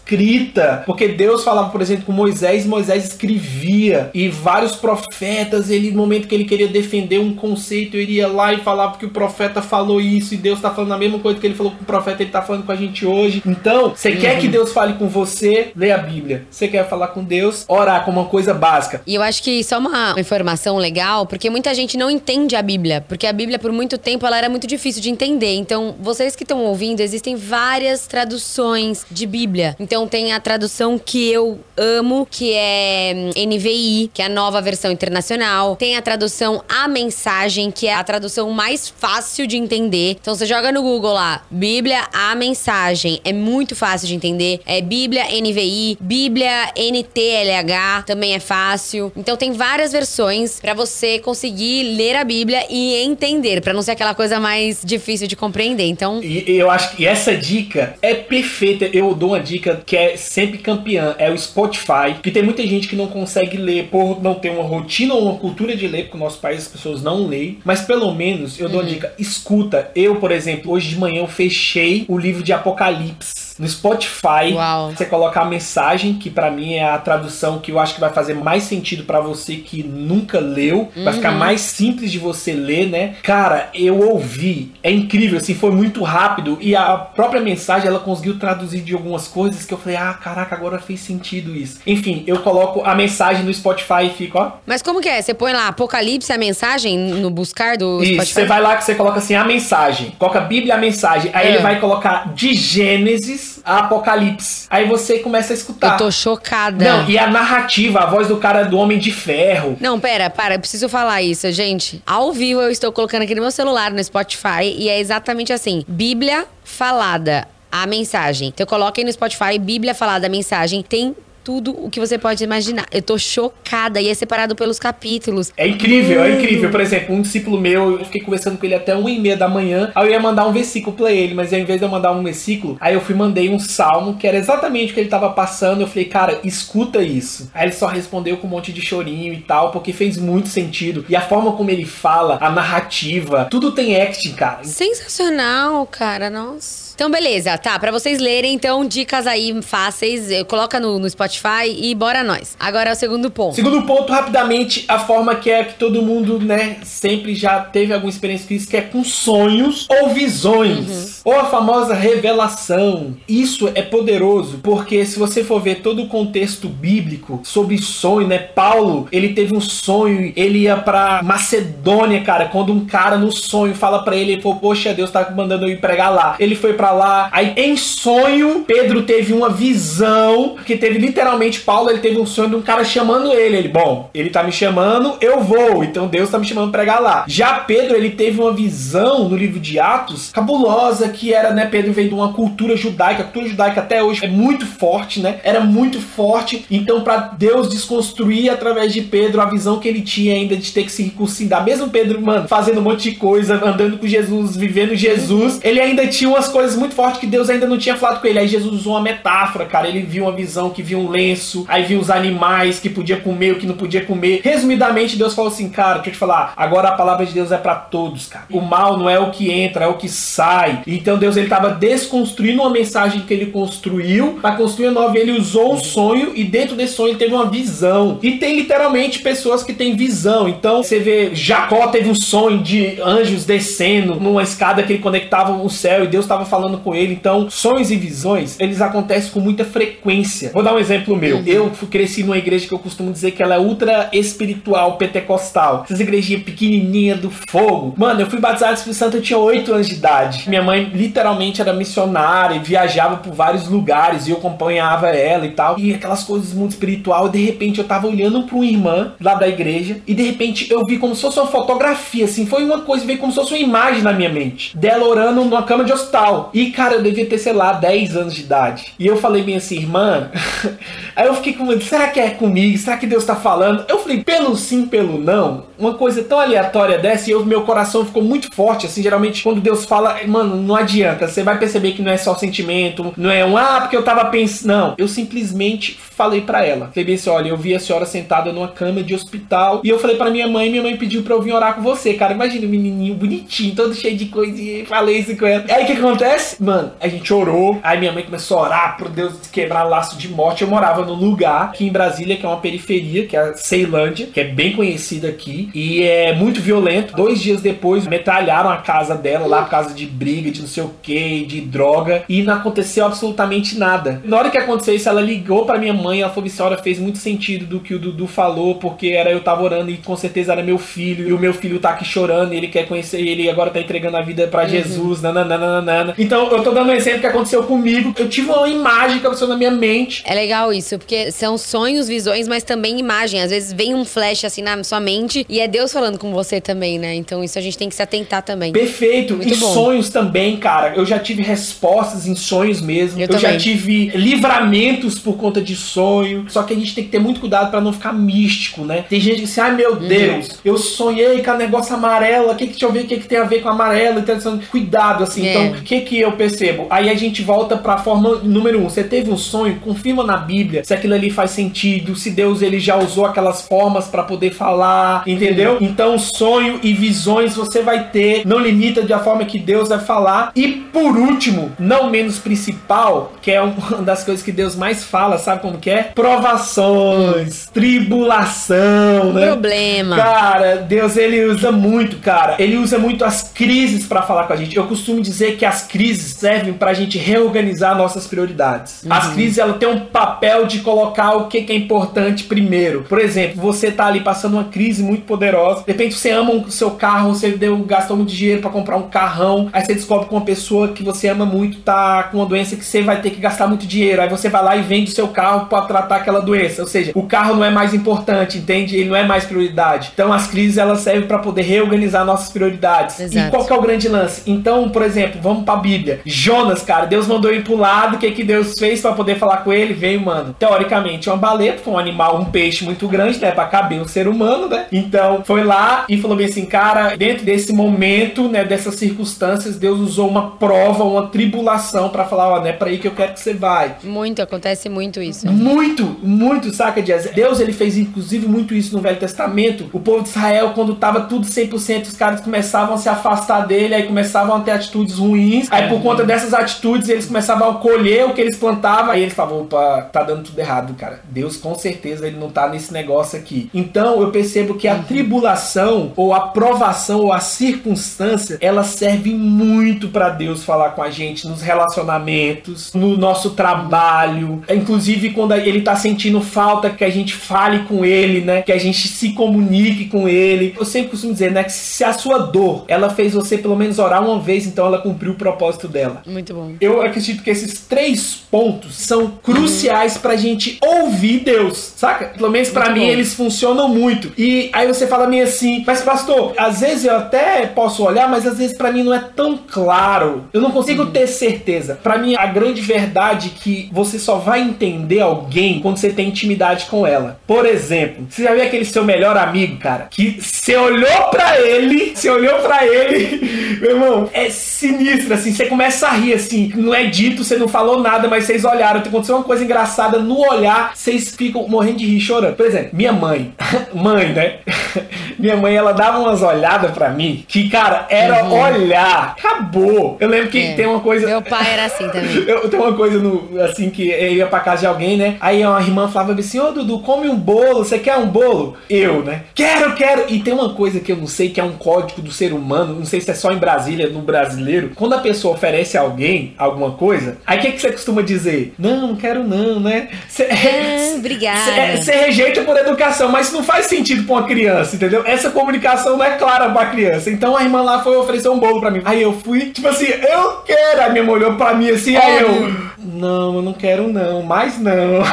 [SPEAKER 2] porque Deus falava, por exemplo, com Moisés, Moisés escrevia, e vários profetas, ele no momento que ele queria defender um conceito, ele ia lá e falava que o profeta falou isso, e Deus está falando a mesma coisa que ele falou com o profeta, ele está falando com a gente hoje. Então, você uhum. quer que Deus fale com você, lê a Bíblia. Você quer falar com Deus, orar como uma coisa básica.
[SPEAKER 1] E eu acho que isso é uma informação legal, porque muita gente não entende a Bíblia, porque a Bíblia por muito tempo ela era muito difícil de entender. Então, vocês que estão ouvindo, existem várias traduções de Bíblia. Então, Então tem a tradução que eu amo, que é hum, NVI, que é a nova versão internacional. Tem a tradução A Mensagem, que é a tradução mais fácil de entender. Então você joga no Google lá, Bíblia A Mensagem. É muito fácil de entender. É Bíblia NVI, Bíblia NTLH, também é fácil. Então tem várias versões para você conseguir ler a Bíblia e entender, para não ser aquela coisa mais difícil de compreender. Então,
[SPEAKER 2] E eu acho que essa dica é perfeita. Eu dou uma dica que é sempre campeã, é o Spotify, que tem muita gente que não consegue ler por não ter uma rotina ou uma cultura de ler, porque no nosso país as pessoas não leem, mas pelo menos eu dou uma dica, escuta. Eu, por exemplo, hoje de manhã eu fechei o livro de Apocalipse no Spotify.
[SPEAKER 1] Uau.
[SPEAKER 2] Você coloca a mensagem, que pra mim é a tradução que eu acho que vai fazer mais sentido pra você que nunca leu. Vai ficar mais simples de você ler, né? Cara, eu ouvi. É incrível, assim, foi muito rápido. E a própria mensagem, ela conseguiu traduzir de algumas coisas que eu falei, ah, caraca, agora fez sentido isso. Enfim, eu coloco a mensagem no Spotify e fico, ó.
[SPEAKER 1] mas como que é? Você põe lá Apocalipse a mensagem no buscar do
[SPEAKER 2] Isso,
[SPEAKER 1] Spotify?
[SPEAKER 2] você vai lá que você coloca assim a mensagem. Coloca a Bíblia a mensagem. Aí
[SPEAKER 1] É.
[SPEAKER 2] ele vai colocar de Gênesis a Apocalipse. Aí você começa a escutar.
[SPEAKER 1] Eu tô chocada.
[SPEAKER 2] Não, e a narrativa, a voz do cara do Homem de Ferro.
[SPEAKER 1] Não, pera, para, eu preciso falar isso, gente. Ao vivo eu estou colocando aqui no meu celular, no Spotify, e é exatamente assim: Bíblia falada, a mensagem. Então coloquem no Spotify, Bíblia falada, a mensagem. Tem tudo o que você pode imaginar. Eu tô chocada e é separado pelos capítulos.
[SPEAKER 2] É incrível, é
[SPEAKER 1] Mano.
[SPEAKER 2] incrível. Por exemplo, um discípulo meu, eu fiquei conversando com ele até uma e meia da manhã. Aí eu ia mandar um versículo pra ele, mas ao invés de eu mandar um versículo, aí eu fui mandei um salmo que era exatamente o que ele tava passando. Eu falei, cara, escuta isso. Aí ele só respondeu com um monte de chorinho e tal, porque fez muito sentido. E a forma como ele fala, a narrativa, tudo tem acting, cara.
[SPEAKER 1] Sensacional, cara, nossa. Então, beleza, tá. Pra vocês lerem, então, dicas aí fáceis. eh, Coloca no, no Spotify e bora nós. Agora é o segundo ponto.
[SPEAKER 2] Segundo ponto, rapidamente, a forma que é que todo mundo, né, sempre já teve alguma experiência com isso, que é com sonhos ou visões. Ou a famosa revelação. Isso é poderoso, porque se você for ver todo o contexto bíblico sobre sonho, né, Paulo, ele teve um sonho, ele ia pra Macedônia, cara, quando um cara no sonho fala pra ele, ele falou, poxa, Deus tá mandando eu ir pregar lá. Ele foi pra lá, aí em sonho, Pedro teve uma visão, que teve literalmente, Paulo, ele teve um sonho de um cara chamando ele. Ele, bom, ele tá me chamando, eu vou, então Deus tá me chamando pra pregar lá. Já Pedro, ele teve uma visão no livro de Atos, cabulosa, que era, né, Pedro veio de uma cultura judaica, a cultura judaica até hoje é muito forte, né, era muito forte, então pra Deus desconstruir através de Pedro a visão que ele tinha ainda de ter que se circuncidar, mesmo Pedro, mano, fazendo um monte de coisa, andando com Jesus, vivendo Jesus, ele ainda tinha umas coisas muito fortes que Deus ainda não tinha falado com ele, aí Jesus usou uma metáfora, cara, ele viu uma visão que viu um lenço, aí viu os animais que podia comer, o que não podia comer, resumidamente Deus falou assim, cara, deixa eu te falar, agora a palavra de Deus é pra todos, cara, o mal não é o que entra, é o que sai, então Deus ele tava desconstruindo uma mensagem que ele construiu, pra construir a nova, ele usou um sonho e dentro desse sonho ele teve uma visão, e tem literalmente pessoas que têm visão, então você vê, Jacó teve um sonho de anjos descendo numa escada que ele conectava o céu e Deus estava falando com ele, então sonhos e visões, eles acontecem com muita frequência. Vou dar um exemplo meu, eu fui- cresci numa igreja que eu costumo dizer que ela é ultra espiritual, pentecostal, essas igrejinhas pequenininhas do fogo, mano, eu fui batizado no Espírito Santo, eu tinha 8 anos de idade, minha mãe literalmente era missionária e viajava por vários lugares e eu acompanhava ela e tal, e aquelas coisas muito espiritual, e de repente eu tava olhando pra uma irmã lá da igreja e de repente eu vi como se fosse uma fotografia, assim, foi uma coisa, veio como se fosse uma imagem na minha mente, dela orando numa cama de hospital, e cara, eu devia ter, sei lá, 10 anos de idade, e eu falei bem assim, irmã, aí eu fiquei com medo, será que é comigo, será que Deus tá falando? Eu falei, pelo sim, pelo não, uma coisa tão aleatória dessa, e eu, meu coração ficou muito forte, assim, geralmente quando Deus fala, mano, não adianta, você vai perceber que não é só sentimento, não é um, ah, porque eu tava pensando, não, eu simplesmente falei pra ela, falei assim, olha, eu vi a senhora sentada numa cama de hospital, e eu falei pra minha mãe, minha mãe pediu pra eu vir orar com você, cara, imagina o menininho bonitinho, todo cheio de coisinha, falei isso com ela. Aí o que acontece? Mano, a gente orou, aí minha mãe começou a orar pro Deus quebrar laço de morte, eu morava num lugar aqui em Brasília, que é uma periferia, que é a Ceilândia, que é bem conhecida aqui, e é muito violento. Dois dias depois, metralharam a casa dela lá por causa de briga, de não sei o que, de droga, e não aconteceu absolutamente nada. Na hora que aconteceu isso, ela ligou pra minha mãe, ela falou olha, fez muito sentido do que o Dudu falou, porque era eu tava orando e com certeza era meu filho, e o meu filho tá aqui chorando, e ele quer conhecer ele, e agora tá entregando a vida pra Jesus, nananana. Então eu tô dando um exemplo que aconteceu comigo. Eu tive uma imagem que aconteceu na minha mente.
[SPEAKER 1] É legal isso, porque são sonhos, visões, mas também imagem. Às vezes vem um flash assim na sua mente e é Deus falando com você também, né? Então isso a gente tem que se atentar também.
[SPEAKER 2] Perfeito. Muito e bom. sonhos também, cara. Eu já tive respostas em sonhos mesmo. Eu, eu já tive livramentos por conta de sonho. Só que a gente tem que ter muito cuidado para não ficar místico, né? Tem gente que diz, ai meu uhum. Deus, eu sonhei com a negócio amarelo. O que que deixa eu ver o que que tem a ver com amarelo? Então, cuidado, assim. É. Então, o que que eu percebo? Aí a gente volta pra forma número um. Você teve um sonho, confirma na Bíblia se aquilo ali faz sentido, se Deus ele já usou aquelas formas para poder falar, entendeu? Uhum. Então, sonho e visões você vai ter, não limita de a forma que Deus vai falar. E por último, não menos principal, que é uma das coisas que Deus mais fala, sabe como que é? Provações, tribulação, né?
[SPEAKER 1] Problema.
[SPEAKER 2] Cara, Deus ele usa muito, cara. Ele usa muito as crises para falar com a gente. Eu costumo dizer que as crises servem pra gente reorganizar nossas prioridades. Uhum. As crises ela tem um papel de colocar o que, que é importante primeiro. Por exemplo, você tá ali passando uma crise muito poderosa. De repente você ama o seu carro, você deu, gastou muito dinheiro para comprar um carrão. Aí você descobre que uma pessoa que você ama muito tá com uma doença que você vai ter que gastar muito dinheiro. Aí você vai lá e vende o seu carro para tratar aquela doença. Ou seja, o carro não é mais importante, entende? Ele não é mais prioridade. Então as crises elas servem para poder reorganizar nossas prioridades. Exato. E qual que é o grande lance? Então, por exemplo, vamos para a Bíblia. Jonas, cara, Deus mandou ir pro lado. O que que Deus fez para poder falar com ele? Veio, mano. Teoricamente, uma baleia, porque um animal, um peixe muito grande, né, para caber um ser humano, né? Então, foi lá e falou bem assim, cara, dentro desse momento, né, dessas circunstâncias, Deus usou uma prova, uma tribulação para falar, ó, né, para aí que eu quero que você vai.
[SPEAKER 1] Muito, acontece muito isso.
[SPEAKER 2] Muito, muito, saca, Jazz? Deus, ele fez inclusive muito isso no Velho Testamento. O povo de Israel, quando tava tudo 100%, os caras começavam a se afastar dele, aí começavam a ter atitudes ruins. Aí, por conta dessas atitudes, eles começavam a colher o que eles plantavam. Aí eles falavam, opa, tá dando tudo errado, cara. Deus, com certeza, ele não tá nesse negócio aqui. Então, eu percebo que a uhum. tribulação, ou a provação, ou a circunstância, ela serve muito para Deus falar com a gente nos relacionamentos, no nosso trabalho. Inclusive, quando ele tá sentindo falta que a gente fale com ele, né? Que a gente se comunique com ele. Eu sempre costumo dizer, né? Que se a sua dor, ela fez você pelo menos orar uma vez, então ela cumpriu o propósito dela.
[SPEAKER 1] Muito bom.
[SPEAKER 2] Eu acredito que esses três pontos são cruciais uhum. pra gente ouvir Deus, saca? Pelo menos para mim bom. eles funcionam muito. E aí você fala meio assim, mas pastor, às vezes eu até posso olhar, mas às vezes para mim não é tão claro. Eu não consigo uhum. ter certeza. Para mim a grande verdade é que você só vai entender alguém quando você tem intimidade com ela. Por exemplo, você já viu aquele seu melhor amigo, cara, que você olhou para ele, você olhou para ele, meu irmão, é sinistro assim, você começa a rir assim, não é dito, você não falou nada, mas vocês olharam, aconteceu uma coisa engraçada no olhar, vocês ficam morrendo de rir chorando. Por exemplo, minha mãe, mãe, né? minha mãe, ela dava umas olhadas para mim que, cara, era uhum. olhar, acabou. Eu lembro que é. tem uma coisa.
[SPEAKER 1] Meu pai era assim também.
[SPEAKER 2] eu tenho uma coisa no, assim que eu ia pra casa de alguém, né? Aí uma irmã falava assim: Ô Dudu, come um bolo, você quer um bolo? Eu, né? Quero, quero. E tem uma coisa que eu não sei que é um código do ser humano, não sei se é só em Brasília, no brasileiro. Quando a pessoa oferece a alguém alguma coisa, aí o que, que você costuma dizer? Não, não quero não, né? Cê,
[SPEAKER 1] ah, obrigada.
[SPEAKER 2] Você rejeita por educação, mas não faz sentido pra uma criança, entendeu? Essa comunicação não é clara pra criança. Então a irmã lá foi oferecer um bolo pra mim. Aí eu fui, tipo assim, eu quero. A minha mãe olhou pra mim assim, aí eu. Não, eu não quero não, mais não.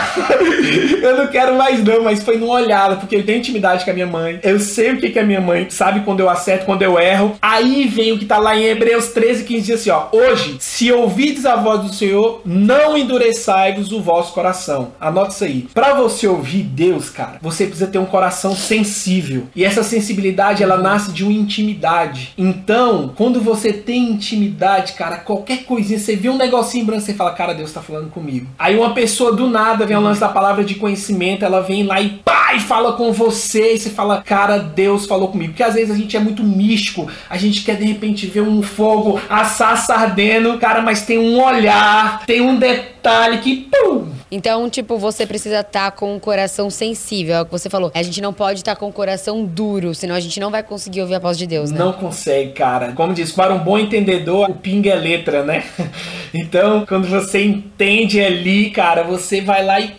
[SPEAKER 2] eu não quero mais não, mas foi numa olhada, porque eu tenho intimidade com a minha mãe. Eu sei o que, que a minha mãe sabe quando eu acerto, quando eu erro. Aí vem o que tá lá em Hebreus 13, 15 diz assim, ó. Hoje, se ouvides a voz do Senhor, não endureçai-vos o vosso coração. Anota isso aí. Pra você ouvir Deus, cara, você precisa ter um coração sensível. E essa sensibilidade, ela nasce de uma intimidade. Então, quando você tem intimidade, cara, qualquer coisinha, você vê um negocinho branco, você fala, cara, Deus tá falando comigo. Aí uma pessoa do nada vem ao lance da palavra de conhecimento, ela vem lá e pá, e fala com você, e você fala, cara, Deus falou comigo. Porque às vezes a gente é muito místico, a gente quer de repente ver um fogo assar ardendo, cara, mas tem um olhar, tem um detalhe que, pum,
[SPEAKER 1] então, tipo, você precisa estar tá com o coração sensível. É o que você falou. A gente não pode estar tá com o coração duro, senão a gente não vai conseguir ouvir a voz de Deus, né?
[SPEAKER 2] Não consegue, cara. Como diz, para um bom entendedor, o ping é letra, né? Então, quando você entende ali, cara, você vai lá e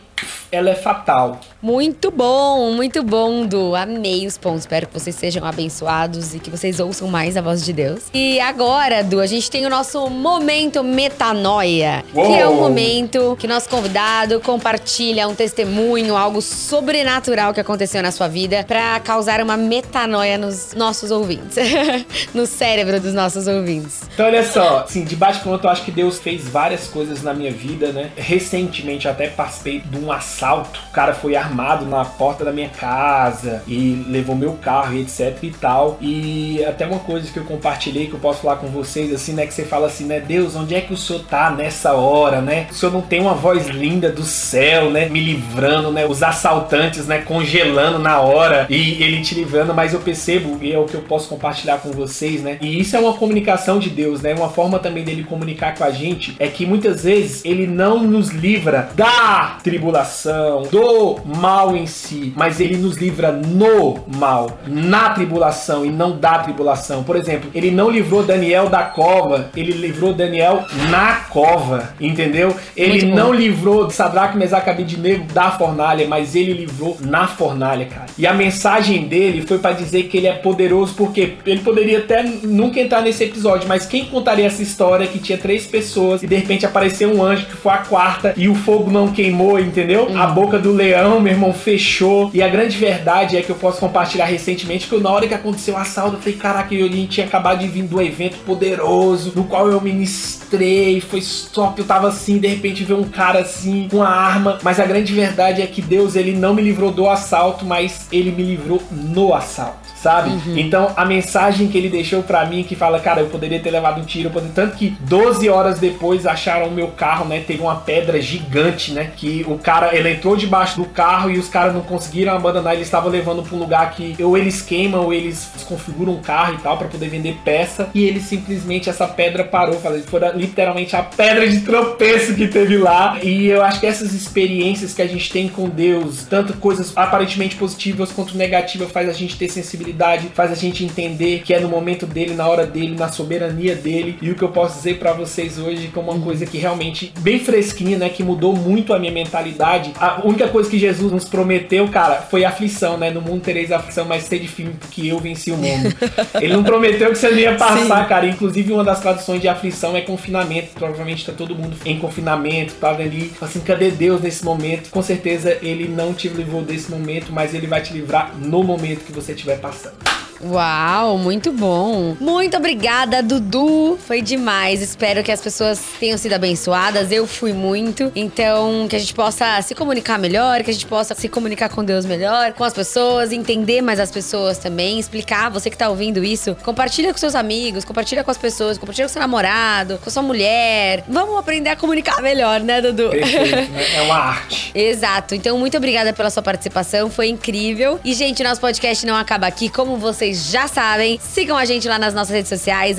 [SPEAKER 2] ela é fatal.
[SPEAKER 1] Muito bom, muito bom, Du. Amei os pontos. Espero que vocês sejam abençoados e que vocês ouçam mais a voz de Deus. E agora, Du, a gente tem o nosso momento metanoia, Uou. que é o momento que nosso convidado compartilha um testemunho, algo sobrenatural que aconteceu na sua vida para causar uma metanoia nos nossos ouvintes, no cérebro dos nossos ouvintes.
[SPEAKER 2] Então, olha só, assim, de bate-pronto, eu acho que Deus fez várias coisas na minha vida, né? Recentemente, até participei de um assalto. O cara foi armado na porta da minha casa e levou meu carro e etc e tal. E até uma coisa que eu compartilhei que eu posso falar com vocês, assim, né? Que você fala assim, né? Deus, onde é que o senhor tá nessa hora, né? O senhor não tem uma voz linda do céu, né? Me livrando, né? Os assaltantes, né? Congelando na hora e ele te livrando, mas eu percebo, e é o que eu posso compartilhar com vocês, né? E isso é uma comunicação de Deus, né? Uma forma também dele comunicar com a gente é que muitas vezes ele não nos livra da tribulação, do mal em si, mas ele nos livra no mal, na tribulação e não da tribulação. Por exemplo, ele não livrou Daniel da cova, ele livrou Daniel na cova, entendeu? Ele não livrou Sadraque, Mesaque, Abednego da fornalha, mas ele livrou na fornalha, cara. E a mensagem dele foi para dizer que ele é poderoso porque ele poderia até nunca entrar nesse episódio, mas quem contaria essa história que tinha três pessoas e de repente apareceu um anjo que foi a quarta e o fogo não queimou, entendeu? A boca do leão, meu irmão, fechou. E a grande verdade é que eu posso compartilhar recentemente que na hora que aconteceu o assalto, eu falei, caraca, eu tinha acabado de vir do evento poderoso, no qual eu ministrei, foi top, eu tava assim, de repente veio um cara assim, com a arma. Mas a grande verdade é que Deus, ele não me livrou do assalto, mas ele me livrou no assalto sabe? Uhum. Então a mensagem que ele deixou para mim que fala, cara, eu poderia ter levado um tiro, poderia... tanto que 12 horas depois acharam o meu carro, né? Teve uma pedra gigante, né? Que o cara, ele entrou debaixo do carro e os caras não conseguiram abandonar, eles estavam levando para um lugar que ou eles queimam ou eles desconfiguram um carro e tal para poder vender peça e ele simplesmente essa pedra parou, foi literalmente a pedra de tropeço que teve lá. E eu acho que essas experiências que a gente tem com Deus, tanto coisas aparentemente positivas quanto negativas, faz a gente ter sensibilidade faz a gente entender que é no momento dele, na hora dele, na soberania dele. E o que eu posso dizer para vocês hoje, como uma coisa que realmente bem fresquinha, né, que mudou muito a minha mentalidade. A única coisa que Jesus nos prometeu, cara, foi aflição, né? No mundo tereis aflição, mas sede firme porque eu venci o mundo. Ele não prometeu que você não ia passar, Sim. cara. Inclusive uma das traduções de aflição é confinamento. Provavelmente tá todo mundo em confinamento, tá ali, assim, cadê Deus nesse momento? Com certeza ele não te livrou desse momento, mas ele vai te livrar no momento que você estiver passando. episode.
[SPEAKER 1] Uau, muito bom. Muito obrigada, Dudu. Foi demais. Espero que as pessoas tenham sido abençoadas. Eu fui muito. Então, que a gente possa se comunicar melhor, que a gente possa se comunicar com Deus melhor, com as pessoas, entender mais as pessoas também, explicar. Você que tá ouvindo isso, compartilha com seus amigos, compartilha com as pessoas, compartilha com seu namorado, com sua mulher. Vamos aprender a comunicar melhor, né, Dudu?
[SPEAKER 2] Perfeito, né? É uma arte.
[SPEAKER 1] Exato. Então, muito obrigada pela sua participação. Foi incrível. E, gente, nosso podcast não acaba aqui. Como você vocês já sabem. Sigam a gente lá nas nossas redes sociais,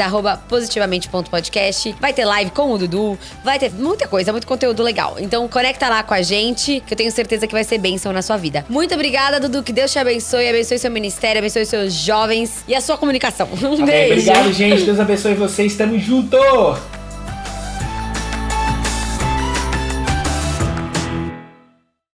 [SPEAKER 1] positivamente.podcast. Vai ter live com o Dudu, vai ter muita coisa, muito conteúdo legal. Então conecta lá com a gente, que eu tenho certeza que vai ser bênção na sua vida. Muito obrigada, Dudu. Que Deus te abençoe, abençoe seu ministério, abençoe seus jovens e a sua comunicação. Um
[SPEAKER 2] Amém. beijo. Obrigado, gente. Deus abençoe vocês. Tamo junto!